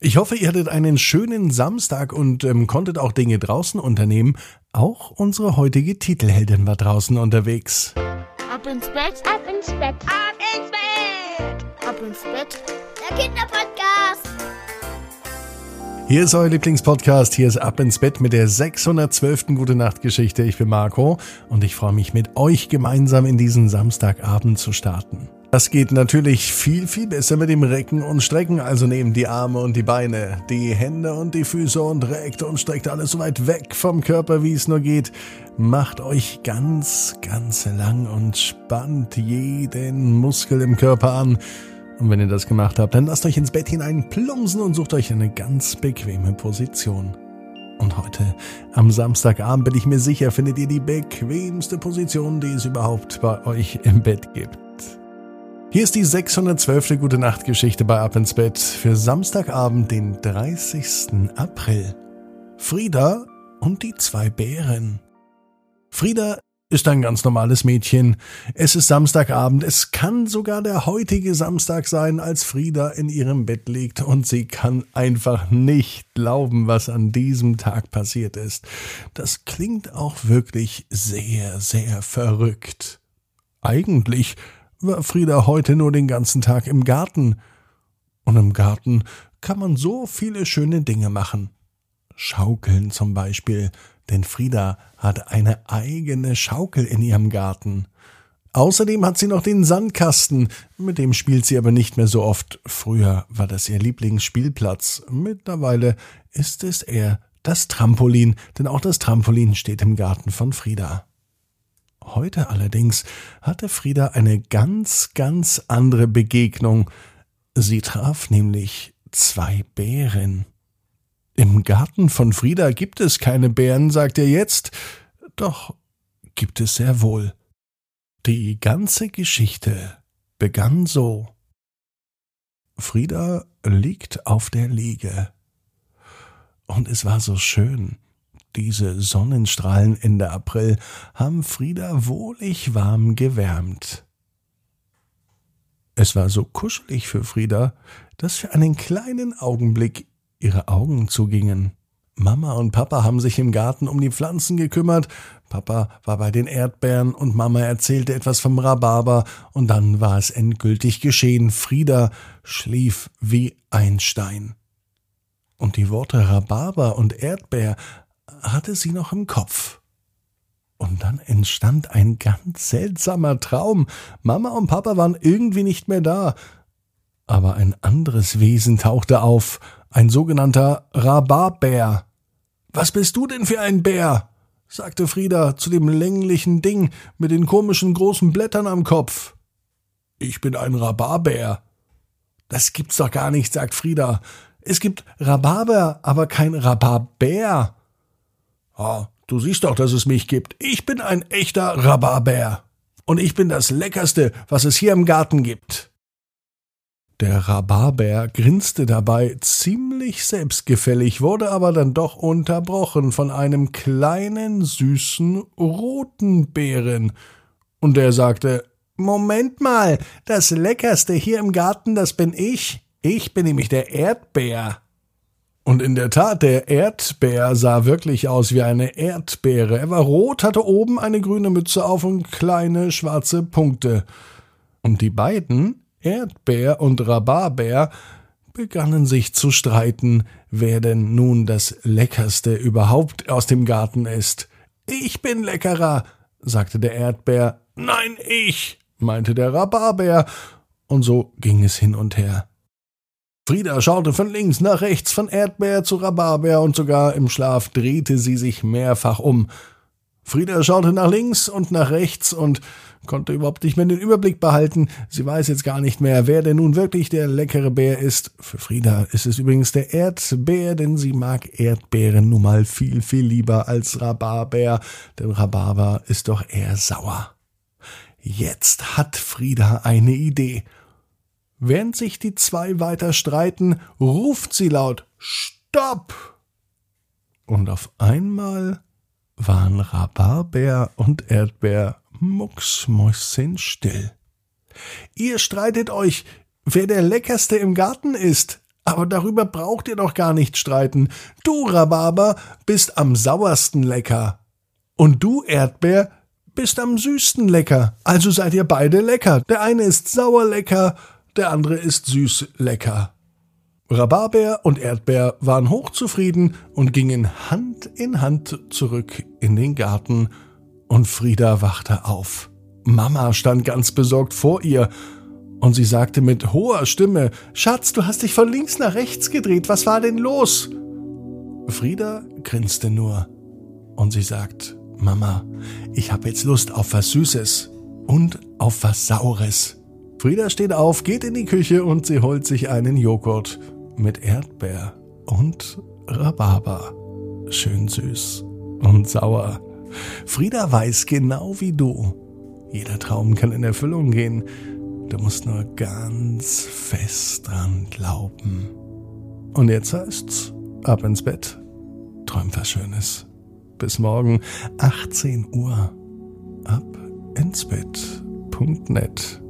Ich hoffe, ihr hattet einen schönen Samstag und ähm, konntet auch Dinge draußen unternehmen. Auch unsere heutige Titelheldin war draußen unterwegs. Ab ins Bett, ab ins Bett, ab ins Bett, ab ins Bett. Der Kinderpodcast. Hier ist euer Lieblingspodcast. Hier ist Ab ins Bett mit der 612. Gute Nacht Geschichte. Ich bin Marco und ich freue mich mit euch gemeinsam in diesen Samstagabend zu starten. Das geht natürlich viel, viel besser mit dem Recken und Strecken. Also nehmt die Arme und die Beine, die Hände und die Füße und reckt und streckt alles so weit weg vom Körper, wie es nur geht. Macht euch ganz, ganz lang und spannt jeden Muskel im Körper an. Und wenn ihr das gemacht habt, dann lasst euch ins Bett hinein plumpsen und sucht euch eine ganz bequeme Position. Und heute, am Samstagabend, bin ich mir sicher, findet ihr die bequemste Position, die es überhaupt bei euch im Bett gibt. Hier ist die 612. Gute Nacht Geschichte bei Ab ins Bett für Samstagabend, den 30. April. Frieda und die zwei Bären. Frieda ist ein ganz normales Mädchen. Es ist Samstagabend. Es kann sogar der heutige Samstag sein, als Frieda in ihrem Bett liegt und sie kann einfach nicht glauben, was an diesem Tag passiert ist. Das klingt auch wirklich sehr, sehr verrückt. Eigentlich war Frieda heute nur den ganzen Tag im Garten. Und im Garten kann man so viele schöne Dinge machen. Schaukeln zum Beispiel, denn Frieda hat eine eigene Schaukel in ihrem Garten. Außerdem hat sie noch den Sandkasten, mit dem spielt sie aber nicht mehr so oft. Früher war das ihr Lieblingsspielplatz, mittlerweile ist es eher das Trampolin, denn auch das Trampolin steht im Garten von Frieda. Heute allerdings hatte Frieda eine ganz, ganz andere Begegnung. Sie traf nämlich zwei Bären. Im Garten von Frieda gibt es keine Bären, sagt er jetzt. Doch gibt es sehr wohl. Die ganze Geschichte begann so. Frieda liegt auf der Liege. Und es war so schön. Diese Sonnenstrahlen Ende April haben Frieda wohlig warm gewärmt. Es war so kuschelig für Frieda, dass für einen kleinen Augenblick ihre Augen zugingen. Mama und Papa haben sich im Garten um die Pflanzen gekümmert, Papa war bei den Erdbeeren und Mama erzählte etwas vom Rhabarber, und dann war es endgültig geschehen, Frieda schlief wie ein Stein. Und die Worte Rhabarber und Erdbeer hatte sie noch im Kopf. Und dann entstand ein ganz seltsamer Traum. Mama und Papa waren irgendwie nicht mehr da. Aber ein anderes Wesen tauchte auf, ein sogenannter Rhabarbär. Was bist du denn für ein Bär? sagte Frieda zu dem länglichen Ding mit den komischen großen Blättern am Kopf. Ich bin ein Rhabarbär. Das gibt's doch gar nicht, sagt Frieda. Es gibt Rhabarber, aber kein Rhabarbär. Oh, du siehst doch, dass es mich gibt. Ich bin ein echter Rhabarber. Und ich bin das Leckerste, was es hier im Garten gibt. Der Rhabarber grinste dabei ziemlich selbstgefällig, wurde aber dann doch unterbrochen von einem kleinen, süßen, roten Bären. Und der sagte, Moment mal, das Leckerste hier im Garten, das bin ich. Ich bin nämlich der Erdbär. Und in der Tat, der Erdbär sah wirklich aus wie eine Erdbeere. Er war rot, hatte oben eine grüne Mütze auf und kleine schwarze Punkte. Und die beiden, Erdbär und Rhabarber, begannen sich zu streiten, wer denn nun das Leckerste überhaupt aus dem Garten ist. Ich bin leckerer, sagte der Erdbär. Nein, ich, meinte der Rhabarber. Und so ging es hin und her. Frieda schaute von links nach rechts, von Erdbeer zu Rhabarber und sogar im Schlaf drehte sie sich mehrfach um. Frieda schaute nach links und nach rechts und konnte überhaupt nicht mehr den Überblick behalten. Sie weiß jetzt gar nicht mehr, wer denn nun wirklich der leckere Bär ist. Für Frieda ist es übrigens der Erdbär, denn sie mag Erdbeeren nun mal viel, viel lieber als Rhabarber, denn Rhabarber ist doch eher sauer. Jetzt hat Frieda eine Idee. Während sich die zwei weiter streiten, ruft sie laut Stopp! Und auf einmal waren Rhabarber und Erdbeer mucksmäuschenstill. Ihr streitet euch, wer der leckerste im Garten ist, Aber darüber braucht ihr doch gar nicht streiten. Du, Rhabarber, bist am sauersten lecker. Und du, Erdbeer, bist am süßsten lecker. Also seid ihr beide lecker. Der eine ist sauer lecker, der andere ist süß lecker. Rhabarber und Erdbeer waren hochzufrieden und gingen Hand in Hand zurück in den Garten, und Frieda wachte auf. Mama stand ganz besorgt vor ihr, und sie sagte mit hoher Stimme Schatz, du hast dich von links nach rechts gedreht, was war denn los? Frieda grinste nur, und sie sagt Mama, ich habe jetzt Lust auf was Süßes und auf was Saures. Frieda steht auf, geht in die Küche und sie holt sich einen Joghurt mit Erdbeer und Rhabarber. Schön süß und sauer. Frieda weiß genau wie du. Jeder Traum kann in Erfüllung gehen. Du musst nur ganz fest dran glauben. Und jetzt heißt's, ab ins Bett. Träum was Schönes. Bis morgen, 18 Uhr. Ab ins Bett.net.